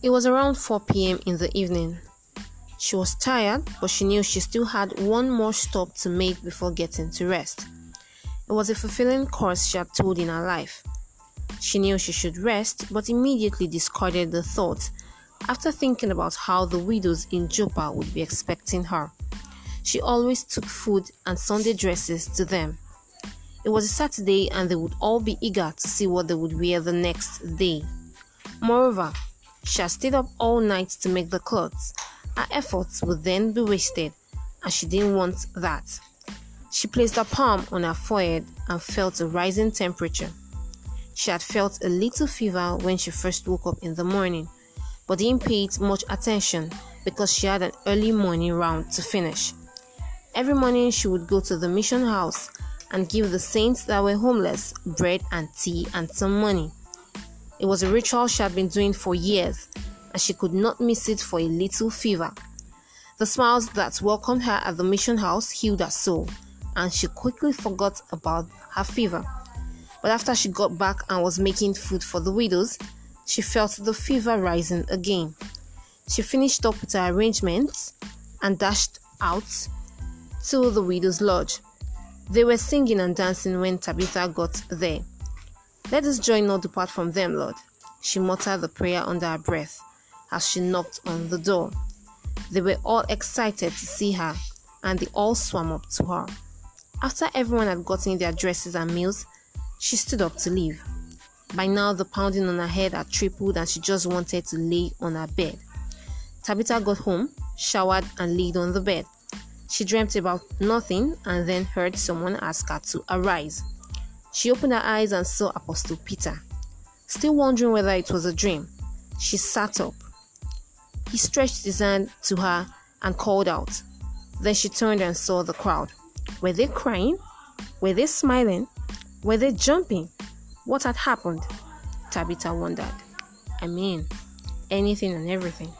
It was around 4 pm in the evening. She was tired, but she knew she still had one more stop to make before getting to rest. It was a fulfilling course she had told in her life. She knew she should rest, but immediately discarded the thought after thinking about how the widows in Joppa would be expecting her. She always took food and Sunday dresses to them. It was a Saturday and they would all be eager to see what they would wear the next day. Moreover, she had stayed up all night to make the clothes. Her efforts would then be wasted, and she didn't want that. She placed her palm on her forehead and felt a rising temperature. She had felt a little fever when she first woke up in the morning, but didn't pay it much attention because she had an early morning round to finish. Every morning she would go to the mission house and give the saints that were homeless bread and tea and some money. It was a ritual she had been doing for years, and she could not miss it for a little fever. The smiles that welcomed her at the mission house healed her soul, and she quickly forgot about her fever. But after she got back and was making food for the widows, she felt the fever rising again. She finished up with her arrangements and dashed out to the widow's lodge. They were singing and dancing when Tabitha got there. Let us joy not depart from them, Lord. She muttered the prayer under her breath as she knocked on the door. They were all excited to see her and they all swam up to her. After everyone had gotten their dresses and meals, she stood up to leave. By now, the pounding on her head had tripled and she just wanted to lay on her bed. Tabitha got home, showered, and laid on the bed. She dreamt about nothing and then heard someone ask her to arise. She opened her eyes and saw Apostle Peter. Still wondering whether it was a dream, she sat up. He stretched his hand to her and called out. Then she turned and saw the crowd. Were they crying? Were they smiling? Were they jumping? What had happened? Tabitha wondered. I mean, anything and everything.